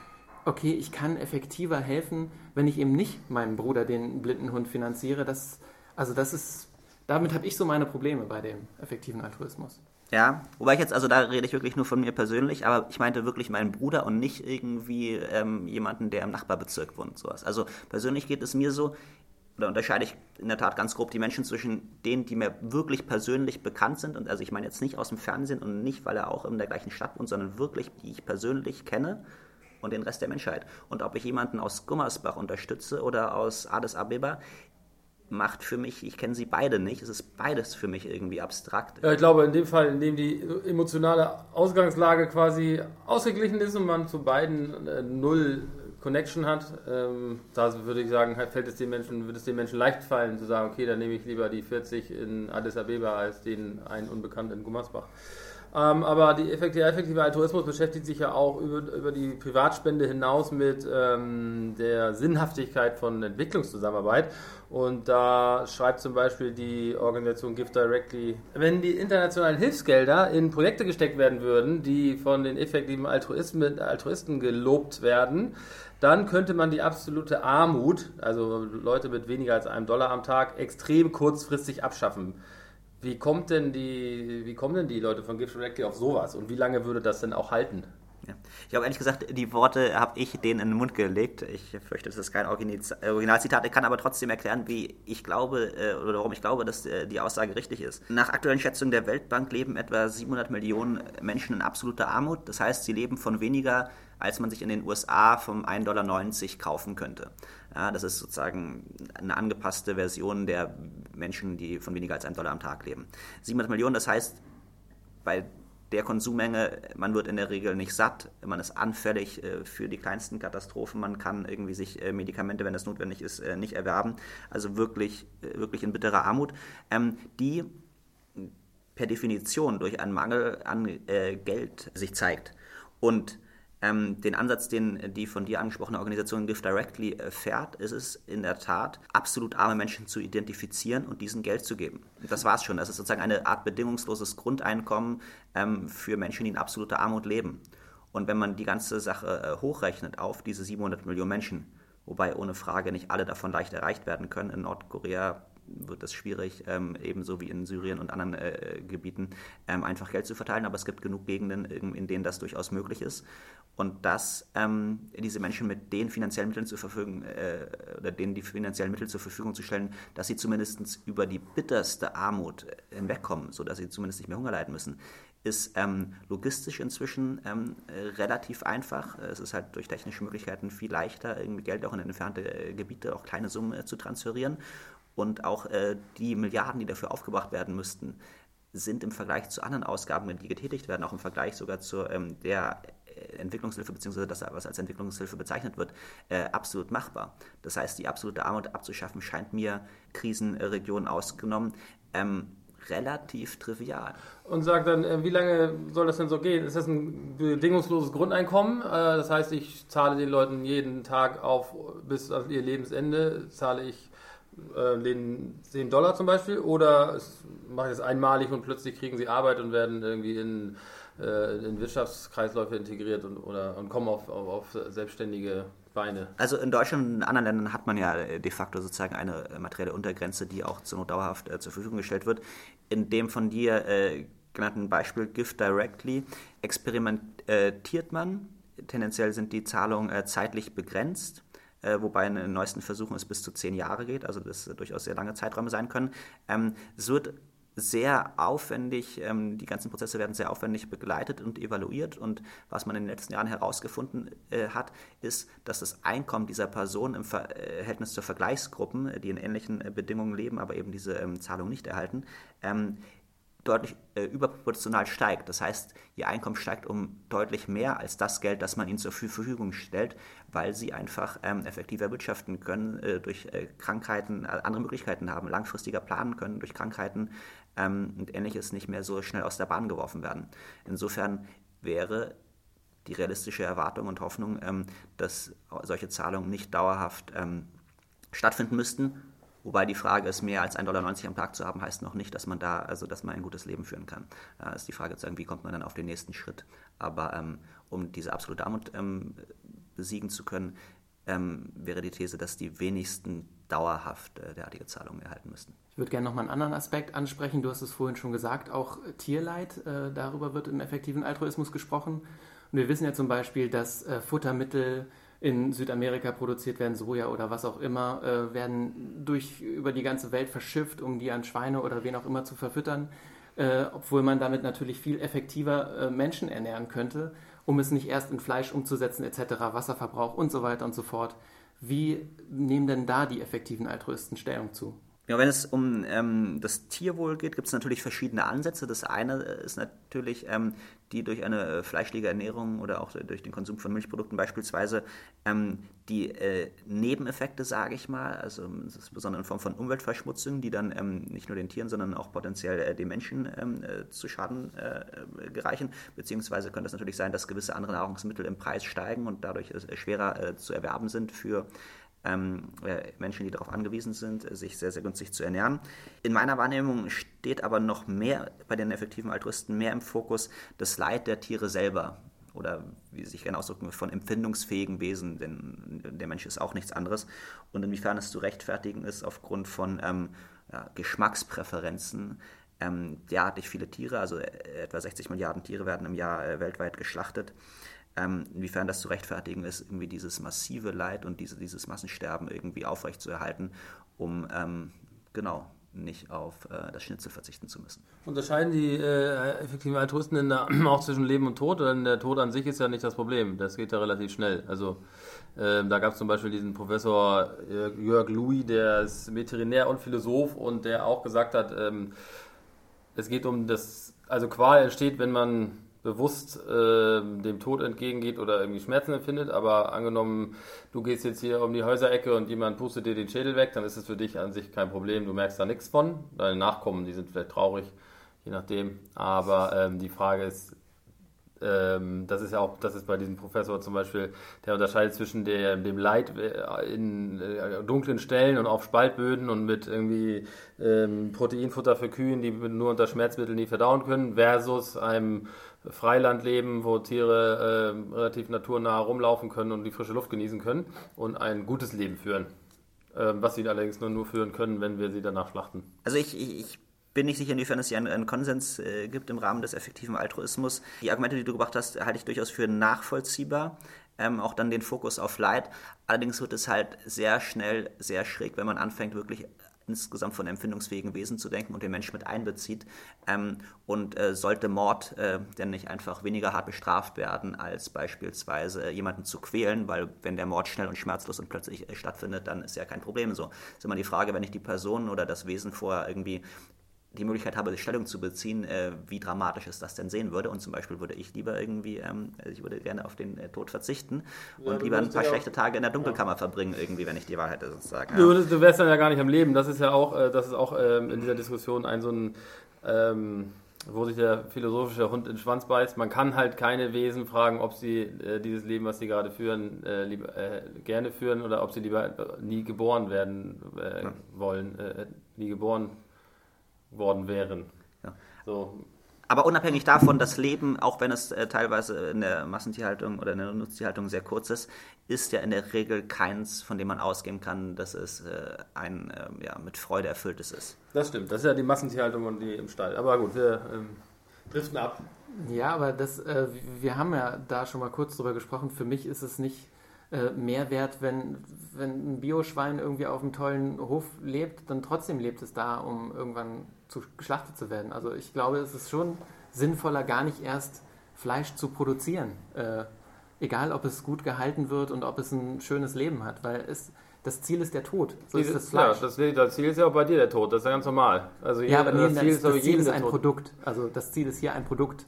okay, ich kann effektiver helfen, wenn ich eben nicht meinem Bruder den blinden Hund finanziere. Das, also das ist, damit habe ich so meine Probleme bei dem effektiven Altruismus. Ja, wobei ich jetzt, also da rede ich wirklich nur von mir persönlich, aber ich meinte wirklich meinen Bruder und nicht irgendwie ähm, jemanden, der im Nachbarbezirk wohnt. Sowas. Also persönlich geht es mir so, da unterscheide ich in der Tat ganz grob die Menschen zwischen denen, die mir wirklich persönlich bekannt sind. Und also ich meine jetzt nicht aus dem Fernsehen und nicht, weil er auch in der gleichen Stadt wohnt, sondern wirklich, die ich persönlich kenne und den Rest der Menschheit. Und ob ich jemanden aus Gummersbach unterstütze oder aus Addis Abeba, macht für mich, ich kenne sie beide nicht, es ist beides für mich irgendwie abstrakt. Ja, ich glaube, in dem Fall, in dem die emotionale Ausgangslage quasi ausgeglichen ist und man zu beiden äh, null Connection hat, ähm, da würde ich sagen, fällt es den Menschen, wird es den Menschen leicht fallen zu sagen, okay, dann nehme ich lieber die 40 in Addis Abeba als den einen Unbekannten in Gummersbach. Ähm, aber die effektive, Altruismus beschäftigt sich ja auch über, über die Privatspende hinaus mit ähm, der Sinnhaftigkeit von Entwicklungszusammenarbeit. Und da schreibt zum Beispiel die Organisation Give Directly, wenn die internationalen Hilfsgelder in Projekte gesteckt werden würden, die von den effektiven Altruisten gelobt werden, dann könnte man die absolute Armut, also Leute mit weniger als einem Dollar am Tag, extrem kurzfristig abschaffen. Wie, kommt denn die, wie kommen denn die Leute von Gift Directly auf sowas und wie lange würde das denn auch halten? Ja. Ich habe ehrlich gesagt, die Worte habe ich denen in den Mund gelegt. Ich fürchte, das ist kein Originalzitat. Ich kann aber trotzdem erklären, wie ich glaube äh, oder warum ich glaube, dass äh, die Aussage richtig ist. Nach aktuellen Schätzungen der Weltbank leben etwa 700 Millionen Menschen in absoluter Armut. Das heißt, sie leben von weniger als man sich in den USA vom 1,90 Dollar kaufen könnte. Ja, das ist sozusagen eine angepasste Version der Menschen, die von weniger als einem Dollar am Tag leben. 700 Millionen, das heißt, bei der Konsummenge, man wird in der Regel nicht satt, man ist anfällig äh, für die kleinsten Katastrophen, man kann irgendwie sich äh, Medikamente, wenn das notwendig ist, äh, nicht erwerben. Also wirklich, wirklich in bitterer Armut, ähm, die per Definition durch einen Mangel an Geld sich zeigt. Und ähm, den Ansatz, den die von dir angesprochene Organisation Give Directly äh, fährt, ist es in der Tat, absolut arme Menschen zu identifizieren und diesen Geld zu geben. Das war es schon. Das ist sozusagen eine Art bedingungsloses Grundeinkommen ähm, für Menschen, die in absoluter Armut leben. Und wenn man die ganze Sache äh, hochrechnet auf diese 700 Millionen Menschen, wobei ohne Frage nicht alle davon leicht erreicht werden können, in Nordkorea wird es schwierig, ähm, ebenso wie in Syrien und anderen äh, Gebieten, ähm, einfach Geld zu verteilen. Aber es gibt genug Gegenden, in, in denen das durchaus möglich ist. Und dass ähm, diese Menschen mit den finanziellen Mitteln zur Verfügung, äh, oder denen die finanziellen Mittel zur Verfügung zu stellen, dass sie zumindest über die bitterste Armut äh, hinwegkommen, sodass sie zumindest nicht mehr Hunger leiden müssen, ist ähm, logistisch inzwischen ähm, äh, relativ einfach. Es ist halt durch technische Möglichkeiten viel leichter, irgendwie Geld auch in entfernte äh, Gebiete, auch kleine Summen äh, zu transferieren und auch äh, die Milliarden, die dafür aufgebracht werden müssten, sind im Vergleich zu anderen Ausgaben, die getätigt werden, auch im Vergleich sogar zu ähm, der äh, Entwicklungshilfe beziehungsweise das, was als Entwicklungshilfe bezeichnet wird, äh, absolut machbar. Das heißt, die absolute Armut abzuschaffen scheint mir Krisenregionen ausgenommen ähm, relativ trivial. Und sagt dann, äh, wie lange soll das denn so gehen? Ist das ein bedingungsloses Grundeinkommen? Äh, das heißt, ich zahle den Leuten jeden Tag auf bis auf ihr Lebensende zahle ich äh, den 10 Dollar zum Beispiel oder mache ich das einmalig und plötzlich kriegen sie Arbeit und werden irgendwie in, äh, in Wirtschaftskreisläufe integriert und, oder, und kommen auf, auf, auf selbstständige Beine. Also in Deutschland und in anderen Ländern hat man ja de facto sozusagen eine materielle Untergrenze, die auch zur Not dauerhaft äh, zur Verfügung gestellt wird. In dem von dir äh, genannten Beispiel Gift Directly experimentiert man tendenziell sind die Zahlungen äh, zeitlich begrenzt äh, wobei in den neuesten Versuchen es bis zu zehn Jahre geht, also das durchaus sehr lange Zeiträume sein können. Ähm, es wird sehr aufwendig, ähm, die ganzen Prozesse werden sehr aufwendig begleitet und evaluiert und was man in den letzten Jahren herausgefunden äh, hat, ist, dass das Einkommen dieser Person im Verhältnis zur Vergleichsgruppen, die in ähnlichen äh, Bedingungen leben, aber eben diese ähm, Zahlung nicht erhalten, ähm, deutlich äh, überproportional steigt. Das heißt, ihr Einkommen steigt um deutlich mehr als das Geld, das man ihnen zur Verfügung stellt, weil sie einfach ähm, effektiver wirtschaften können, äh, durch äh, Krankheiten, äh, andere Möglichkeiten haben, langfristiger planen können durch Krankheiten ähm, und ähnliches nicht mehr so schnell aus der Bahn geworfen werden. Insofern wäre die realistische Erwartung und Hoffnung, ähm, dass solche Zahlungen nicht dauerhaft ähm, stattfinden müssten Wobei die Frage ist, mehr als 1,90 Dollar am Tag zu haben, heißt noch nicht, dass man da, also dass man ein gutes Leben führen kann. Da ist die Frage zu sagen, wie kommt man dann auf den nächsten Schritt. Aber ähm, um diese absolute Armut ähm, besiegen zu können, ähm, wäre die These, dass die wenigsten dauerhaft äh, derartige Zahlungen erhalten müssten. Ich würde gerne noch mal einen anderen Aspekt ansprechen. Du hast es vorhin schon gesagt, auch Tierleid, äh, darüber wird im effektiven Altruismus gesprochen. Und wir wissen ja zum Beispiel, dass äh, Futtermittel in Südamerika produziert werden, Soja oder was auch immer, äh, werden durch über die ganze Welt verschifft, um die an Schweine oder wen auch immer zu verfüttern, äh, obwohl man damit natürlich viel effektiver äh, Menschen ernähren könnte, um es nicht erst in Fleisch umzusetzen etc., Wasserverbrauch und so weiter und so fort. Wie nehmen denn da die effektiven Altruisten Stellung zu? Ja, wenn es um ähm, das Tierwohl geht, gibt es natürlich verschiedene Ansätze. Das eine ist natürlich ähm, die durch eine äh, fleischliche Ernährung oder auch durch den Konsum von Milchprodukten beispielsweise ähm, die äh, Nebeneffekte, sage ich mal, also insbesondere in Form von Umweltverschmutzung, die dann ähm, nicht nur den Tieren, sondern auch potenziell äh, den Menschen ähm, äh, zu Schaden äh, gereichen. Beziehungsweise könnte es natürlich sein, dass gewisse andere Nahrungsmittel im Preis steigen und dadurch äh, schwerer zu erwerben sind für ähm, Menschen, die darauf angewiesen sind, sich sehr, sehr günstig zu ernähren. In meiner Wahrnehmung steht aber noch mehr bei den effektiven Altruisten mehr im Fokus das Leid der Tiere selber oder wie sich gerne ausdrücken von empfindungsfähigen Wesen, denn der Mensch ist auch nichts anderes. Und inwiefern es zu rechtfertigen ist aufgrund von ähm, ja, Geschmackspräferenzen, ähm, derartig viele Tiere, also äh, etwa 60 Milliarden Tiere werden im Jahr äh, weltweit geschlachtet, ähm, inwiefern das zu rechtfertigen ist, irgendwie dieses massive Leid und diese, dieses Massensterben irgendwie aufrechtzuerhalten, um ähm, genau nicht auf äh, das Schnitzel verzichten zu müssen. Unterscheiden die äh, effektiven Altruisten denn da [CLEARS THROAT] auch zwischen Leben und Tod? Denn der Tod an sich ist ja nicht das Problem. Das geht ja relativ schnell. Also äh, da gab es zum Beispiel diesen Professor Jörg Louis, der ist Veterinär und Philosoph und der auch gesagt hat, ähm, es geht um das, also Qual entsteht, wenn man bewusst äh, dem Tod entgegengeht oder irgendwie Schmerzen empfindet, aber angenommen, du gehst jetzt hier um die Häuserecke und jemand pustet dir den Schädel weg, dann ist es für dich an sich kein Problem, du merkst da nichts von. Deine Nachkommen, die sind vielleicht traurig, je nachdem. Aber ähm, die Frage ist, ähm, das ist ja auch, das ist bei diesem Professor zum Beispiel, der unterscheidet zwischen der, dem Leid äh, in äh, dunklen Stellen und auf Spaltböden und mit irgendwie ähm, Proteinfutter für Kühen, die nur unter Schmerzmitteln nie verdauen können, versus einem Freiland leben, wo Tiere äh, relativ naturnah rumlaufen können und die frische Luft genießen können und ein gutes Leben führen. Äh, was sie allerdings nur, nur führen können, wenn wir sie danach schlachten. Also ich, ich, ich bin nicht sicher, inwiefern es hier einen, einen Konsens äh, gibt im Rahmen des effektiven Altruismus. Die Argumente, die du gebracht hast, halte ich durchaus für nachvollziehbar. Ähm, auch dann den Fokus auf Leid. Allerdings wird es halt sehr schnell sehr schräg, wenn man anfängt, wirklich insgesamt von empfindungsfähigen Wesen zu denken und den Menschen mit einbezieht. Ähm, und äh, sollte Mord äh, denn nicht einfach weniger hart bestraft werden, als beispielsweise jemanden zu quälen, weil wenn der Mord schnell und schmerzlos und plötzlich äh, stattfindet, dann ist ja kein Problem so. ist immer die Frage, wenn ich die Person oder das Wesen vorher irgendwie die Möglichkeit habe, Stellung zu beziehen, äh, wie dramatisch es das denn sehen würde. Und zum Beispiel würde ich lieber irgendwie, ähm, ich würde gerne auf den äh, Tod verzichten ja, und lieber ein paar schlechte Tage in der Dunkelkammer ja. verbringen, irgendwie, wenn ich die Wahrheit sozusagen. Du, du wärst dann ja gar nicht am Leben. Das ist ja auch, äh, das ist auch ähm, in dieser Diskussion ein so ein ähm, wo sich der philosophische Hund in den Schwanz beißt. Man kann halt keine Wesen fragen, ob sie äh, dieses Leben, was sie gerade führen, äh, lieber, äh, gerne führen oder ob sie lieber äh, nie geboren werden ja. wollen, nie geboren worden wären. Ja. So. Aber unabhängig davon, das Leben, auch wenn es äh, teilweise in der Massentierhaltung oder in der Nutztierhaltung sehr kurz ist, ist ja in der Regel keins, von dem man ausgehen kann, dass es äh, ein äh, ja, mit Freude erfülltes ist. Das stimmt, das ist ja die Massentierhaltung und die im Stall. Aber gut, wir ähm, driften ab. Ja, aber das, äh, wir haben ja da schon mal kurz drüber gesprochen. Für mich ist es nicht äh, mehr wert, wenn, wenn ein Bioschwein irgendwie auf einem tollen Hof lebt, dann trotzdem lebt es da, um irgendwann zu, geschlachtet zu werden. Also ich glaube, es ist schon sinnvoller, gar nicht erst Fleisch zu produzieren. Äh, egal, ob es gut gehalten wird und ob es ein schönes Leben hat, weil es, das Ziel ist der Tod. So ist das ja, Fleisch. das, das Ziel ist ja auch bei dir der Tod, das ist ja ganz normal. Also Ja, aber nee, das, Ziel das, ist aber Ziel ist ein Tod. Produkt. Also das Ziel ist hier ein Produkt.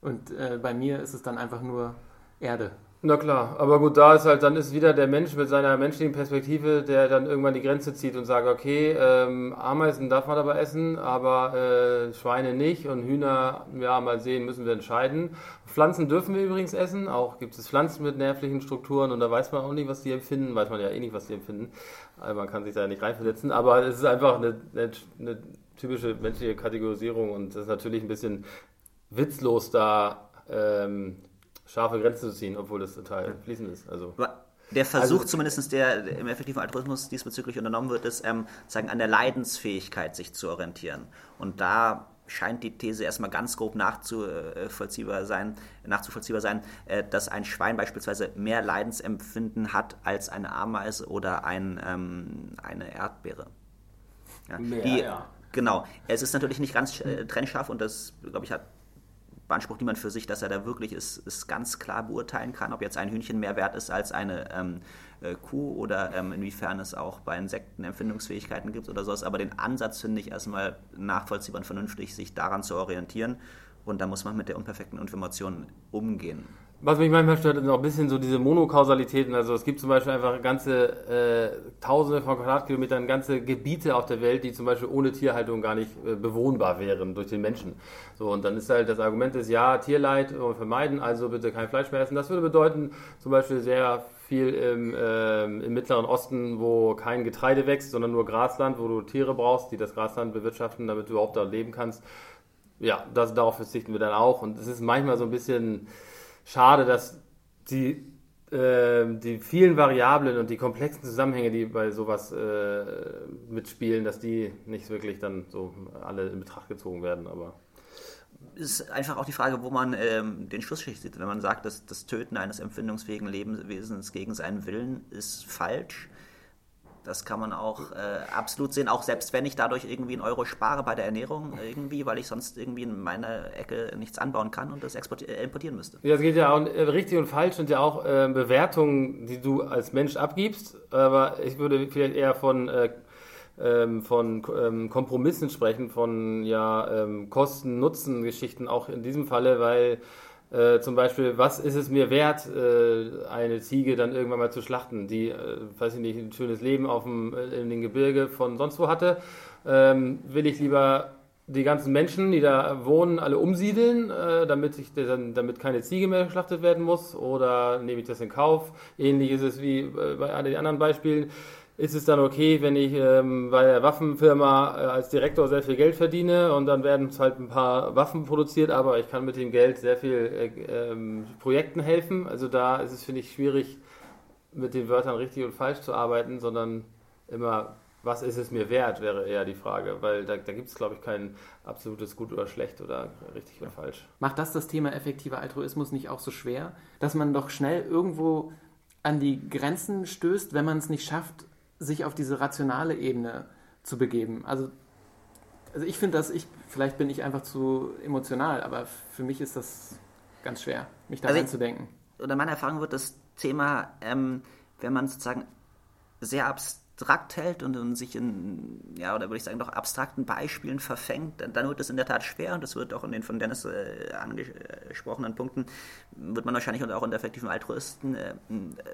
Und äh, bei mir ist es dann einfach nur Erde. Na klar, aber gut, da ist halt, dann ist wieder der Mensch mit seiner menschlichen Perspektive, der dann irgendwann die Grenze zieht und sagt, okay, ähm, Ameisen darf man aber essen, aber äh, Schweine nicht und Hühner, ja, mal sehen, müssen wir entscheiden. Pflanzen dürfen wir übrigens essen, auch gibt es Pflanzen mit nervlichen Strukturen und da weiß man auch nicht, was die empfinden, weiß man ja eh nicht, was die empfinden, also man kann sich da nicht reinversetzen, aber es ist einfach eine, eine, eine typische menschliche Kategorisierung und es ist natürlich ein bisschen witzlos da ähm, scharfe Grenzen zu ziehen, obwohl das total fließend ist. Also Aber Der Versuch Also- zumindest, der der im effektiven Altruismus diesbezüglich unternommen wird, ist, ähm, sagen, an der Leidensfähigkeit sich zu orientieren. Und da scheint die These erstmal ganz grob nachzuvollziehbar sein, nachzuvollziehbar sein, äh, dass ein Schwein beispielsweise mehr Leidensempfinden hat als eine Ameise oder ein, ähm, eine Erdbeere. Ja, Mehr, die, ja. Genau. Es ist natürlich nicht ganz äh, trennscharf und das, glaube ich, hat beansprucht niemand für sich, dass er da wirklich es, es ganz klar beurteilen kann, ob jetzt ein Hühnchen mehr wert ist als eine ähm, äh, Kuh oder ähm, inwiefern es auch bei Insekten Empfindungsfähigkeiten gibt oder sowas. Aber den Ansatz finde ich erstmal nachvollziehbar und vernünftig, sich daran zu orientieren. Und da muss man mit der unperfekten Information umgehen. Was mich manchmal stört, sind auch ein bisschen so diese Monokausalitäten. Also es gibt zum Beispiel einfach ganze äh, Tausende von Quadratkilometern, ganze Gebiete auf der Welt, die zum Beispiel ohne Tierhaltung gar nicht äh, bewohnbar wären durch den Menschen. So und dann ist halt das Argument ist ja Tierleid wollen wir vermeiden, also bitte kein Fleisch mehr essen. Das würde bedeuten zum Beispiel sehr viel im, ähm, im Mittleren Osten, wo kein Getreide wächst, sondern nur Grasland, wo du Tiere brauchst, die das Grasland bewirtschaften, damit du überhaupt da leben kannst. Ja, das, darauf verzichten wir dann auch. Und es ist manchmal so ein bisschen schade, dass die, äh, die vielen Variablen und die komplexen Zusammenhänge, die bei sowas äh, mitspielen, dass die nicht wirklich dann so alle in Betracht gezogen werden. Aber ist einfach auch die Frage, wo man ähm, den Schlussstrich sieht. Wenn man sagt, dass das Töten eines empfindungsfähigen Lebewesens gegen seinen Willen ist falsch, das kann man auch äh, absolut sehen, auch selbst wenn ich dadurch irgendwie einen Euro spare bei der Ernährung, irgendwie, weil ich sonst irgendwie in meiner Ecke nichts anbauen kann und das äh, importieren müsste. Ja, es geht ja auch, äh, richtig und falsch sind ja auch äh, Bewertungen, die du als Mensch abgibst, aber ich würde vielleicht eher von, äh, ähm, von ähm, Kompromissen sprechen, von ja, ähm, Kosten-Nutzen-Geschichten auch in diesem Falle, weil äh, zum Beispiel, was ist es mir wert, äh, eine Ziege dann irgendwann mal zu schlachten, die, äh, weiß ich nicht, ein schönes Leben auf dem, äh, in den Gebirge von sonst wo hatte? Ähm, will ich lieber die ganzen Menschen, die da wohnen, alle umsiedeln, äh, damit, ich, damit keine Ziege mehr geschlachtet werden muss? Oder nehme ich das in Kauf? Ähnlich ist es wie äh, bei all den anderen Beispielen. Ist es dann okay, wenn ich ähm, bei der Waffenfirma äh, als Direktor sehr viel Geld verdiene und dann werden halt ein paar Waffen produziert, aber ich kann mit dem Geld sehr viel äh, ähm, Projekten helfen. Also da ist es, finde ich, schwierig, mit den Wörtern richtig und falsch zu arbeiten, sondern immer, was ist es mir wert, wäre eher die Frage, weil da, da gibt es, glaube ich, kein absolutes Gut oder Schlecht oder richtig oder falsch. Macht das das Thema effektiver Altruismus nicht auch so schwer, dass man doch schnell irgendwo an die Grenzen stößt, wenn man es nicht schafft, sich auf diese rationale Ebene zu begeben? Also, also ich finde das, ich, vielleicht bin ich einfach zu emotional, aber für mich ist das ganz schwer, mich da Also reinzudenken. Oder meiner Erfahrung wird das Thema, ähm, wenn man sozusagen sehr abstrakt hält und, und sich in, ja, oder würde ich sagen, doch abstrakten Beispielen verfängt, dann, dann wird es in der Tat schwer und das wird auch in den von Dennis äh, angesprochenen Punkten, wird man wahrscheinlich auch unter effektiven Altruisten äh,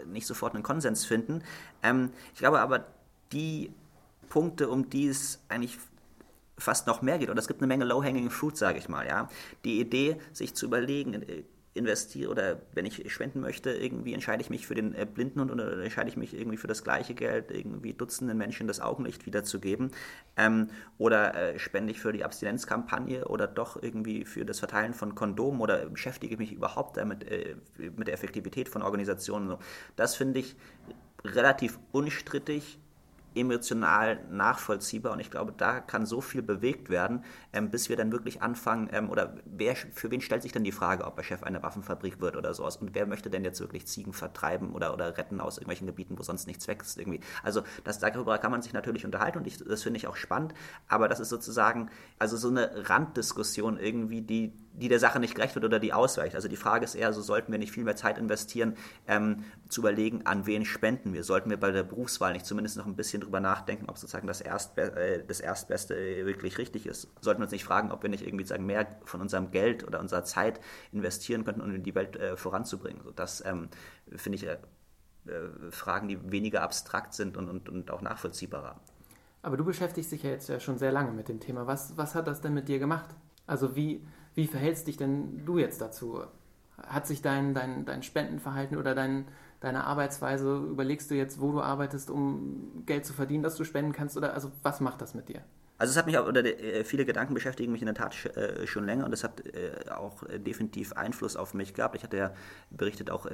nicht sofort einen Konsens finden. Ähm, ich glaube aber, die Punkte, um die es eigentlich fast noch mehr geht. Und es gibt eine Menge low-hanging fruit, sage ich mal. Ja, die Idee, sich zu überlegen, äh, investiere oder wenn ich spenden möchte, irgendwie entscheide ich mich für den äh, Blindenhund oder entscheide ich mich irgendwie für das gleiche Geld, irgendwie Dutzenden Menschen das Augenlicht wiederzugeben ähm, oder äh, spende ich für die Abstinenzkampagne oder doch irgendwie für das Verteilen von Kondomen oder beschäftige mich überhaupt damit äh, mit der Effektivität von Organisationen. Das finde ich relativ unstrittig emotional nachvollziehbar. Und ich glaube, da kann so viel bewegt werden, ähm, bis wir dann wirklich anfangen, ähm, oder wer, für wen stellt sich denn die Frage, ob er Chef einer Waffenfabrik wird oder sowas? Und wer möchte denn jetzt wirklich Ziegen vertreiben oder, oder retten aus irgendwelchen Gebieten, wo sonst nichts wächst irgendwie. Also das, darüber kann man sich natürlich unterhalten und ich, das finde ich auch spannend, aber das ist sozusagen also so eine Randdiskussion irgendwie, die die der Sache nicht gerecht wird oder die ausweicht. Also die Frage ist eher, so sollten wir nicht viel mehr Zeit investieren, ähm, zu überlegen, an wen spenden wir. Sollten wir bei der Berufswahl nicht zumindest noch ein bisschen drüber nachdenken, ob sozusagen das, Erstbe äh, das Erstbeste äh, wirklich richtig ist. Sollten wir uns nicht fragen, ob wir nicht irgendwie sagen, mehr von unserem Geld oder unserer Zeit investieren könnten, um die Welt äh, voranzubringen. So, das ähm, finde ich äh, äh, Fragen, die weniger abstrakt sind und, und, und auch nachvollziehbarer. Aber du beschäftigst dich ja jetzt ja schon sehr lange mit dem Thema. Was, was hat das denn mit dir gemacht? Also wie, wie verhältst dich denn du jetzt dazu? Hat sich dein, dein, dein Spendenverhalten oder dein, deine Arbeitsweise, überlegst du jetzt, wo du arbeitest, um Geld zu verdienen, dass du spenden kannst? Oder also was macht das mit dir? Also es hat mich auch, oder äh, viele Gedanken beschäftigen mich in der Tat äh, schon länger und es hat äh, auch definitiv Einfluss auf mich gehabt. Ich hatte ja berichtet auch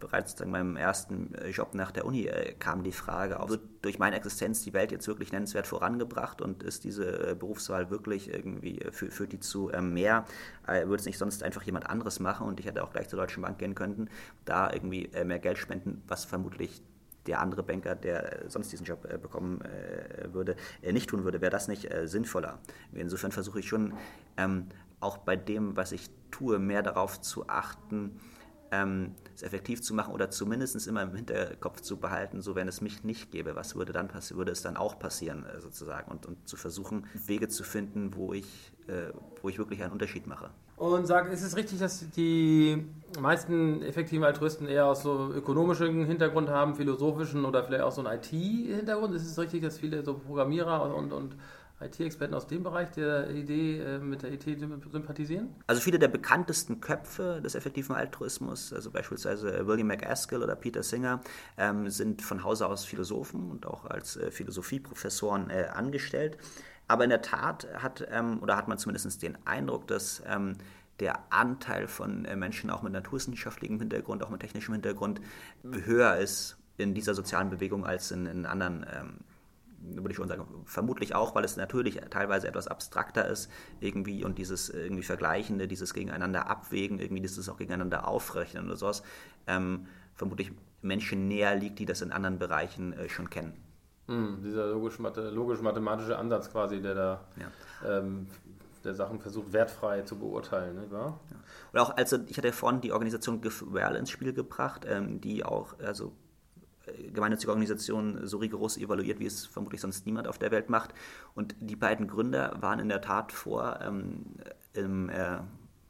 bereits in meinem ersten äh, Job nach der Uni äh, kam die Frage auf, wird durch meine Existenz die Welt jetzt wirklich nennenswert vorangebracht und ist diese äh, Berufswahl wirklich irgendwie, führt die zu mehr? würde es nicht sonst einfach jemand anderes machen und ich hätte auch gleich zur Deutschen Bank gehen können, da irgendwie mehr Geld spenden, was vermutlich der andere Banker, der sonst diesen Job bekommen würde, nicht tun würde, wäre das nicht sinnvoller. Insofern versuche ich schon ähm, auch bei dem, was ich tue, mehr darauf zu achten, ähm, es effektiv zu machen oder zumindest immer im Hinterkopf zu behalten, so wenn es mich nicht gäbe, was würde dann passieren, würde es dann auch passieren äh, sozusagen und, und zu versuchen, Wege zu finden, wo ich, äh, wo ich wirklich einen Unterschied mache. Und sag, ist es richtig, dass die meisten effektiven Altruisten eher aus so ökonomischem Hintergrund haben, philosophischen oder vielleicht auch so einen IT-Hintergrund? Ist es richtig, dass viele so Programmierer und, und IT-Experten aus dem Bereich der Idee äh, mit der IT sympathisieren? Also viele der bekanntesten Köpfe des effektiven Altruismus, also beispielsweise William McAskill oder Peter Singer, ähm, sind von Hause aus Philosophen und auch als äh, Philosophieprofessoren äh, angestellt. Aber in der Tat hat, ähm, oder hat man zumindest den Eindruck, dass ähm, der Anteil von äh, Menschen auch mit naturwissenschaftlichem Hintergrund, auch mit technischem Hintergrund höher ist in dieser sozialen Bewegung als in, in anderen ähm, würde ich schon sagen, vermutlich auch, weil es natürlich teilweise etwas abstrakter ist irgendwie und dieses irgendwie Vergleichende, dieses Gegeneinander abwägen, irgendwie dieses auch gegeneinander aufrechnen oder sowas, ähm, vermutlich Menschen näher liegt, die das in anderen Bereichen äh, schon kennen. Hm, dieser logisch-mathematische logisch Ansatz quasi, der da ja. ähm, der Sachen versucht, wertfrei zu beurteilen. Nicht wahr? Ja. Oder auch, also ich hatte ja vorhin die Organisation GiveWell ins Spiel gebracht, ähm, die auch, also gemeinnützige Organisation so rigoros evaluiert, wie es vermutlich sonst niemand auf der Welt macht. Und die beiden Gründer waren in der Tat vor, ähm, im, äh,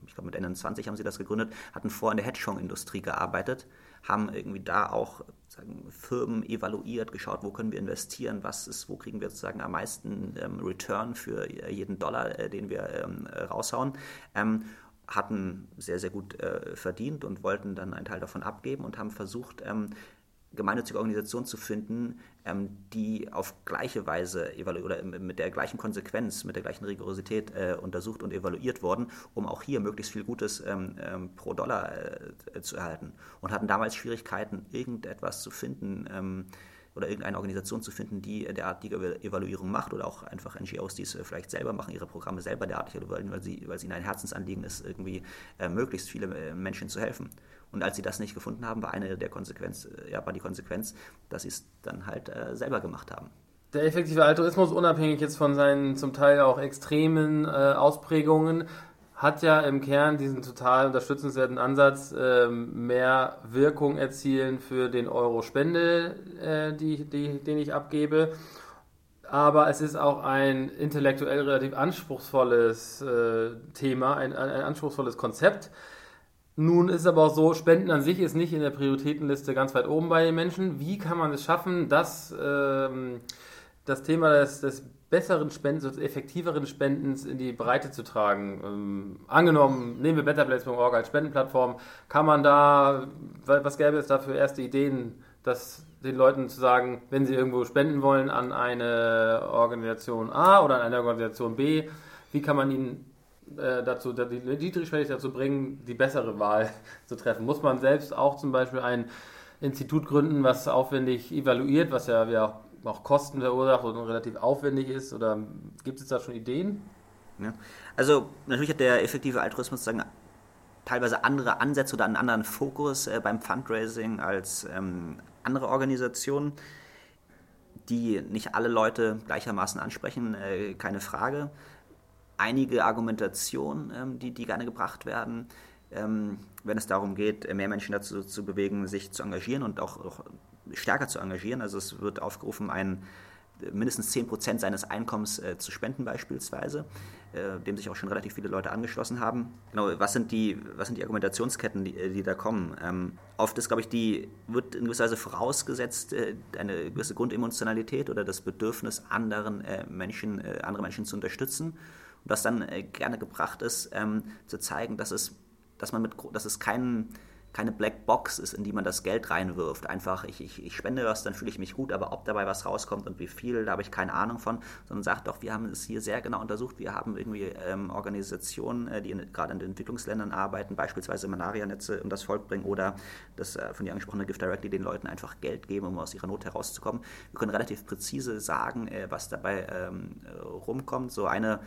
ich glaube mit Ende 20 haben sie das gegründet, hatten vor in der Hedgefonds-Industrie gearbeitet, haben irgendwie da auch sagen, Firmen evaluiert, geschaut, wo können wir investieren, was ist, wo kriegen wir sozusagen am meisten ähm, Return für jeden Dollar, äh, den wir ähm, raushauen. Ähm, hatten sehr, sehr gut äh, verdient und wollten dann einen Teil davon abgeben und haben versucht, ähm, gemeinnützige Organisation zu finden, ähm, die auf gleiche Weise oder mit der gleichen Konsequenz, mit der gleichen Rigorosität äh, untersucht und evaluiert worden, um auch hier möglichst viel Gutes ähm, ähm, pro Dollar äh, zu erhalten. Und hatten damals Schwierigkeiten, irgendetwas zu finden ähm, oder irgendeine Organisation zu finden, die derartige Evaluierung macht oder auch einfach NGOs, die es äh, vielleicht selber machen, ihre Programme selber derartig evaluieren, weil, sie, weil es ihnen ein Herzensanliegen ist, irgendwie äh, möglichst viele äh, Menschen zu helfen. Und als sie das nicht gefunden haben, war eine der Konsequenz, äh, ja, war die Konsequenz, dass sie es dann halt äh, selber gemacht haben. Der effektive Altruismus, unabhängig jetzt von seinen zum Teil auch extremen äh, Ausprägungen, hat ja im Kern diesen total unterstützenswerten Ansatz, ähm, mehr Wirkung erzielen für den Euro Spende, äh, die, die, den ich abgebe. Aber es ist auch ein intellektuell relativ anspruchsvolles äh, Thema, ein, ein, ein anspruchsvolles Konzept nun ist aber auch so, Spenden an sich ist nicht in der Prioritätenliste ganz weit oben bei den Menschen. Wie kann man es schaffen, dass ähm, das Thema des, des besseren Spendens, des effektiveren Spendens in die Breite zu tragen? Ähm, angenommen, nehmen wir betterplace.org als Spendenplattform, kann man da, was gäbe es da für erste Ideen, dass den Leuten zu sagen, wenn sie irgendwo spenden wollen an eine Organisation A oder an eine Organisation B, wie kann man ihnen äh, dazu, die niedrigschwellig dazu bringen, die bessere Wahl [LAUGHS] zu treffen. Muss man selbst auch zum Beispiel ein Institut gründen, was aufwendig evaluiert, was ja auch auch Kosten verursacht und relativ aufwendig ist? Oder gibt es da schon Ideen? Ja. Also natürlich hat der effektive Altruismus sagen, teilweise andere Ansätze oder einen anderen Fokus äh, beim Fundraising als ähm, andere Organisationen, die nicht alle Leute gleichermaßen ansprechen, äh, keine Frage. Einige Argumentationen, ähm, die, die gerne gebracht werden, ähm, wenn es darum geht, mehr Menschen dazu zu bewegen, sich zu engagieren und auch, auch stärker zu engagieren. Also es wird aufgerufen, ein mindestens 10% seines Einkommens äh, zu spenden beispielsweise, äh, dem sich auch schon relativ viele Leute angeschlossen haben. Genau, was sind die, was sind die Argumentationsketten, die, die da kommen? Ähm, oft ist, glaube ich, die, wird in gewisser Weise vorausgesetzt äh, eine gewisse Grundemotionalität oder das Bedürfnis, anderen äh, Menschen, äh, andere Menschen zu unterstützen. Und was dann äh, gerne gebracht ist, ähm, zu zeigen, dass es, dass man mit, dass es keinen keine Black Box ist, in die man das Geld reinwirft. Einfach, ich, ich, ich spende was, dann fühle ich mich gut, aber ob dabei was rauskommt und wie viel, da habe ich keine Ahnung von, sondern sagt doch, wir haben es hier sehr genau untersucht. Wir haben irgendwie ähm, Organisationen, äh, die in, gerade in den Entwicklungsländern arbeiten, beispielsweise Malaria-Netze um das Volk bringen oder das äh, von dir angesprochene Gift Directly den Leuten einfach Geld geben, um aus ihrer Not herauszukommen. Wir können relativ präzise sagen, äh, was dabei ähm, rumkommt. So eine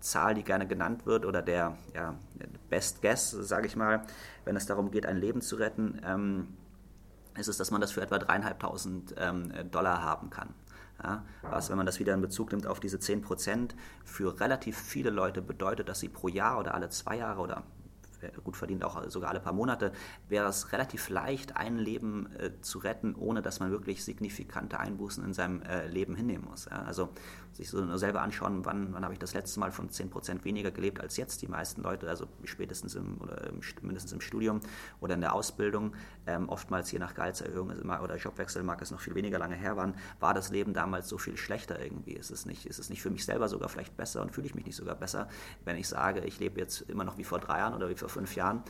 Zahl, die gerne genannt wird, oder der ja, Best Guess, sage ich mal, wenn es darum geht, ein Leben zu retten, ähm, ist es, dass man das für etwa dreieinhalbtausend ähm, Dollar haben kann. Ja, was, wenn man das wieder in Bezug nimmt auf diese 10 Prozent, für relativ viele Leute bedeutet, dass sie pro Jahr oder alle zwei Jahre oder gut verdient auch sogar alle paar Monate, wäre es relativ leicht, ein Leben äh, zu retten, ohne dass man wirklich signifikante Einbußen in seinem äh, Leben hinnehmen muss. Ja? Also sich so selber anschauen, wann, wann habe ich das letzte Mal von 10% weniger gelebt als jetzt die meisten Leute, also spätestens im, oder im, mindestens im Studium oder in der Ausbildung, ähm, oftmals je nach Gehaltserhöhung oder Jobwechsel mag es noch viel weniger lange her waren, war das Leben damals so viel schlechter irgendwie. Ist es nicht, ist es nicht für mich selber sogar vielleicht besser und fühle ich mich nicht sogar besser, wenn ich sage, ich lebe jetzt immer noch wie vor drei Jahren oder wie vor fünf Jahren,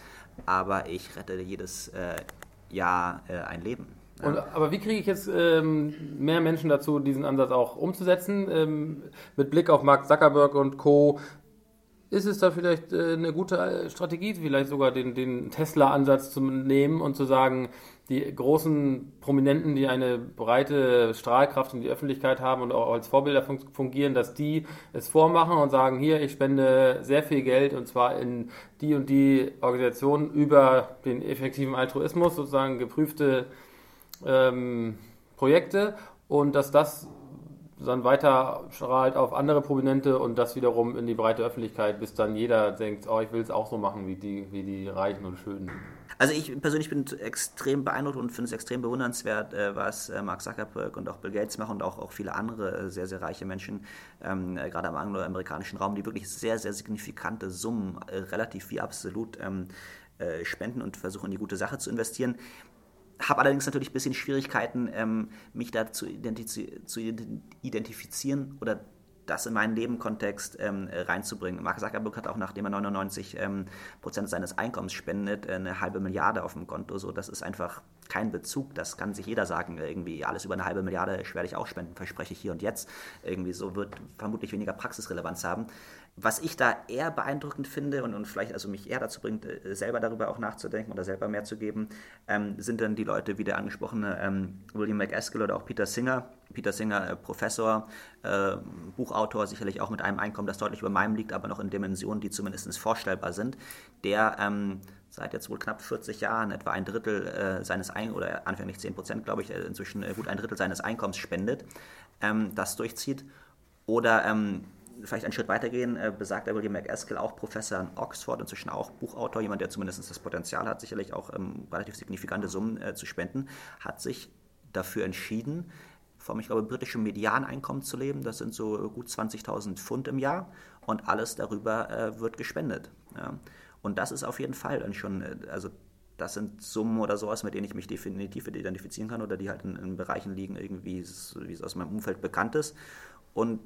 aber ich rette jedes äh, Jahr äh, ein Leben. Und, aber wie kriege ich jetzt ähm, mehr Menschen dazu, diesen Ansatz auch umzusetzen? Ähm, mit Blick auf Mark Zuckerberg und Co. Ist es da vielleicht äh, eine gute äh, Strategie, vielleicht sogar den, den Tesla-Ansatz zu nehmen und zu sagen, die großen Prominenten, die eine breite Strahlkraft in die Öffentlichkeit haben und auch als Vorbilder fungieren, dass die es vormachen und sagen, hier, ich spende sehr viel Geld und zwar in die und die Organisation über den effektiven Altruismus, sozusagen geprüfte ähm, Projekte und dass das dann weiter strahlt auf andere Prominente und das wiederum in die breite Öffentlichkeit, bis dann jeder denkt, oh, ich will es auch so machen wie die, wie die Reichen und Schönen. Also ich persönlich bin extrem beeindruckt und finde es extrem bewundernswert, äh, was äh, Mark Zuckerberg und auch Bill Gates machen und auch, auch viele andere äh, sehr, sehr reiche Menschen, ähm, gerade im angloamerikanischen Raum, die wirklich sehr, sehr signifikante Summen, relativ wie absolut, ähm, spenden und versuchen, in die gute Sache zu investieren. Habe allerdings natürlich ein bisschen Schwierigkeiten, ähm, mich da zu, identifiz zu, identifizieren oder das in meinen Lebenkontext ähm, reinzubringen. Mark Zuckerberg hat auch, nachdem er 99 ähm, Prozent seines Einkommens spendet, eine halbe Milliarde auf dem Konto. So, das ist einfach kein Bezug. Das kann sich jeder sagen. Irgendwie alles über eine halbe Milliarde werde ich auch spenden, verspreche ich hier und jetzt. Irgendwie so wird vermutlich weniger Praxisrelevanz haben. Was ich da eher beeindruckend finde und, und vielleicht also mich eher dazu bringt, äh, selber darüber auch nachzudenken oder selber mehr zu geben, ähm, sind dann die Leute wie der angesprochene ähm, William McEskill oder auch Peter Singer. Peter Singer, äh, Professor, äh, Buchautor, sicherlich auch mit einem Einkommen, das deutlich über meinem liegt, aber noch in Dimensionen, die zumindest vorstellbar sind, der ähm, seit jetzt wohl knapp 40 Jahren etwa ein Drittel äh, seines Einkommens, oder anfänglich 10 Prozent, glaube ich, äh, inzwischen äh, gut ein Drittel seines Einkommens spendet, ähm, das durchzieht. Oder ähm, vielleicht einen Schritt weitergehen, äh, besagt William McEskill, auch Professor in Oxford, inzwischen auch Buchautor, jemand, der zumindest das Potenzial hat, sicherlich auch ähm, relativ signifikante Summen äh, zu spenden, hat sich dafür entschieden, vom, ich glaube, britischen Medianeinkommen zu leben. Das sind so gut 20.000 Pfund im Jahr und alles darüber äh, wird gespendet. Ja. Und das ist auf jeden Fall dann schon, äh, also das sind Summen oder sowas, mit denen ich mich definitiv identifizieren kann oder die halt in, in Bereichen liegen, irgendwie, wie es aus meinem Umfeld bekannt ist. Und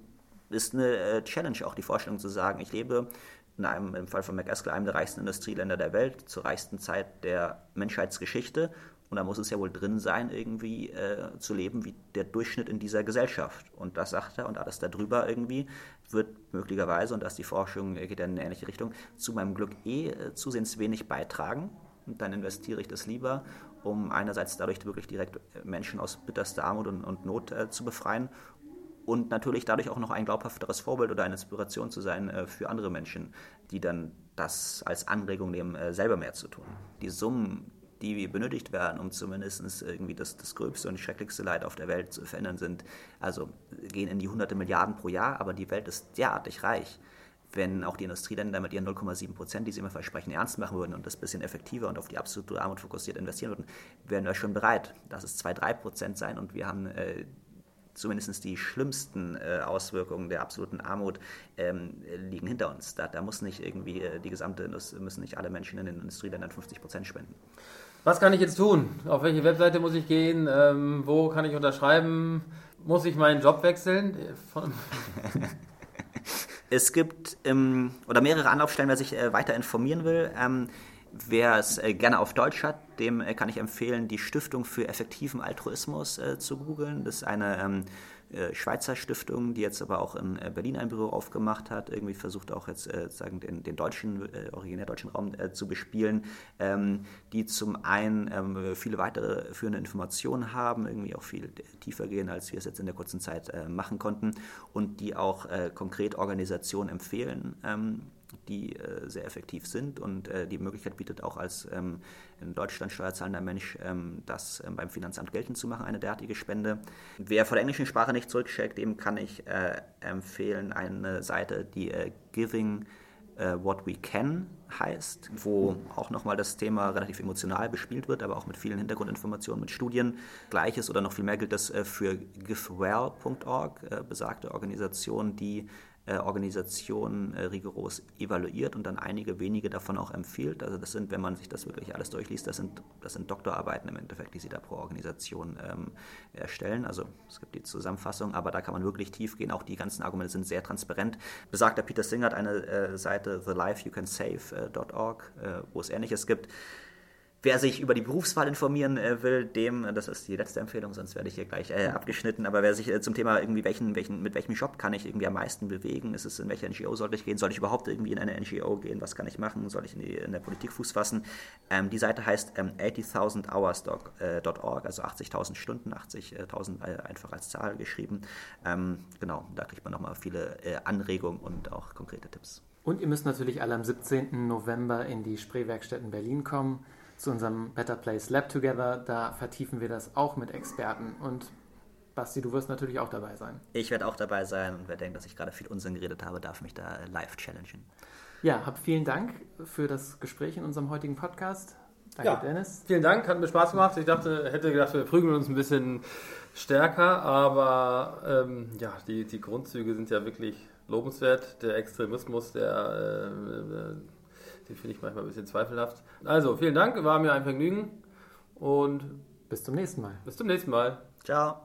ist eine äh, Challenge, auch die Vorstellung zu sagen, ich lebe in einem, im Fall von McEskill, einem der reichsten Industrieländer der Welt, zur reichsten Zeit der Menschheitsgeschichte. Und da muss es ja wohl drin sein, irgendwie äh, zu leben wie der Durchschnitt in dieser Gesellschaft. Und das sagt er und alles darüber irgendwie wird möglicherweise, und das die Forschung geht ja in eine ähnliche Richtung, zu meinem Glück eh äh, zusehends wenig beitragen. Und dann investiere ich das lieber um einerseits dadurch wirklich direkt Menschen aus bitterster Armut und, und Not äh, zu befreien und natürlich dadurch auch noch ein glaubhafteres Vorbild oder eine Inspiration zu sein äh, für andere Menschen, die dann das als Anregung nehmen, äh, selber mehr zu tun. Die Summen, die benötigt werden, um zumindest irgendwie das, das gröbste und schrecklichste Leid auf der Welt zu verändern, sind, also gehen in die hunderte Milliarden pro Jahr, aber die Welt ist derartig reich. Wenn auch die Industrieländer mit ihren 0,7 Prozent, die sie immer versprechen, ernst machen würden und das ein bisschen effektiver und auf die absolute Armut fokussiert investieren würden, wären wir schon bereit. Dass es 2, 3 Prozent sein und wir haben äh, zumindest die schlimmsten äh, Auswirkungen der absoluten Armut ähm, liegen hinter uns. Da, da, muss nicht irgendwie äh, die gesamte, müssen nicht alle Menschen in den Industrieländern 50 Prozent spenden. Was kann ich jetzt tun? Auf welche Webseite muss ich gehen? Ähm, wo kann ich unterschreiben? Muss ich meinen Job wechseln? [LAUGHS] es gibt ähm, oder mehrere Anlaufstellen, wer sich äh, weiter informieren will. Ähm, wer es äh, gerne auf Deutsch hat, dem äh, kann ich empfehlen, die Stiftung für effektiven Altruismus äh, zu googeln. Das ist eine ähm, äh, Schweizer Stiftung, die jetzt aber auch in Berlin ein Büro aufgemacht hat, irgendwie versucht auch jetzt äh, sagen, den, den deutschen, äh, originär deutschen Raum äh, zu bespielen, ähm, die zum einen ähm, viele weitere führende Informationen haben, irgendwie auch viel tiefer gehen, als wir es jetzt in der kurzen Zeit machen konnten und die auch konkret Organisationen empfehlen. Ähm, die äh, sehr effektiv sind und äh, die Möglichkeit bietet auch als ähm, in Deutschland steuerzahlender Mensch ähm, das ähm, beim Finanzamt geltend zu machen, eine derartige Spende. Wer von der englischen Sprache nicht zurückschickt, dem kann ich äh, empfehlen eine Seite, die äh, Giving äh, What We Can heißt, wo auch nochmal das Thema relativ emotional bespielt wird, aber auch mit vielen Hintergrundinformationen, mit Studien. Gleiches oder noch viel mehr gilt das äh, für givewell.org, besagte Organisation, die äh, Organisation äh, rigoros evaluiert und dann einige wenige davon auch empfiehlt. Also das sind, wenn man sich das wirklich alles durchliest, das sind, das sind Doktorarbeiten im Endeffekt, die sie da pro Organisation ähm, erstellen. Also es gibt die Zusammenfassung, aber da kann man wirklich tief gehen. Auch die ganzen Argumente sind sehr transparent. Besagter Peter Singer hat eine äh, Seite thelifeyoucansave.org, äh, wo es Ähnliches gibt. Wer sich über die Berufswahl informieren äh, will, dem, das ist die letzte Empfehlung, sonst werde ich hier gleich äh, abgeschnitten, aber wer sich äh, zum Thema irgendwie, welchen, welchen, mit welchem Job kann ich irgendwie am meisten bewegen, ist es, in welcher NGO sollte ich gehen, soll ich überhaupt irgendwie in eine NGO gehen, was kann ich machen, soll ich in, die, in der Politik Fuß fassen. Ähm, die Seite heißt ähm, 80.000hours.org, äh, also 80.000 Stunden, 80.000 äh, einfach als Zahl geschrieben. Ähm, genau, da kriegt man nochmal viele äh, Anregungen und auch konkrete Tipps. Und ihr müsst natürlich alle am 17. November in die Spreewerkstatt in Berlin kommen zu unserem Better Place Lab Together. Da vertiefen wir das auch mit Experten. Und Basti, du wirst natürlich auch dabei sein. Ich werde auch dabei sein und wer denkt, dass ich gerade viel Unsinn geredet habe, darf mich da live challengen. Ja, hab vielen Dank für das Gespräch in unserem heutigen Podcast. Danke, ja, Dennis. Vielen Dank, hat mir Spaß gemacht. Ich dachte, hätte gedacht, wir prügeln uns ein bisschen stärker, aber ähm, ja, die, die Grundzüge sind ja wirklich lobenswert. Der Extremismus, der äh, die finde ich manchmal ein bisschen zweifelhaft. Also, vielen Dank, war mir ein Vergnügen und bis zum nächsten Mal. Bis zum nächsten Mal. Ciao.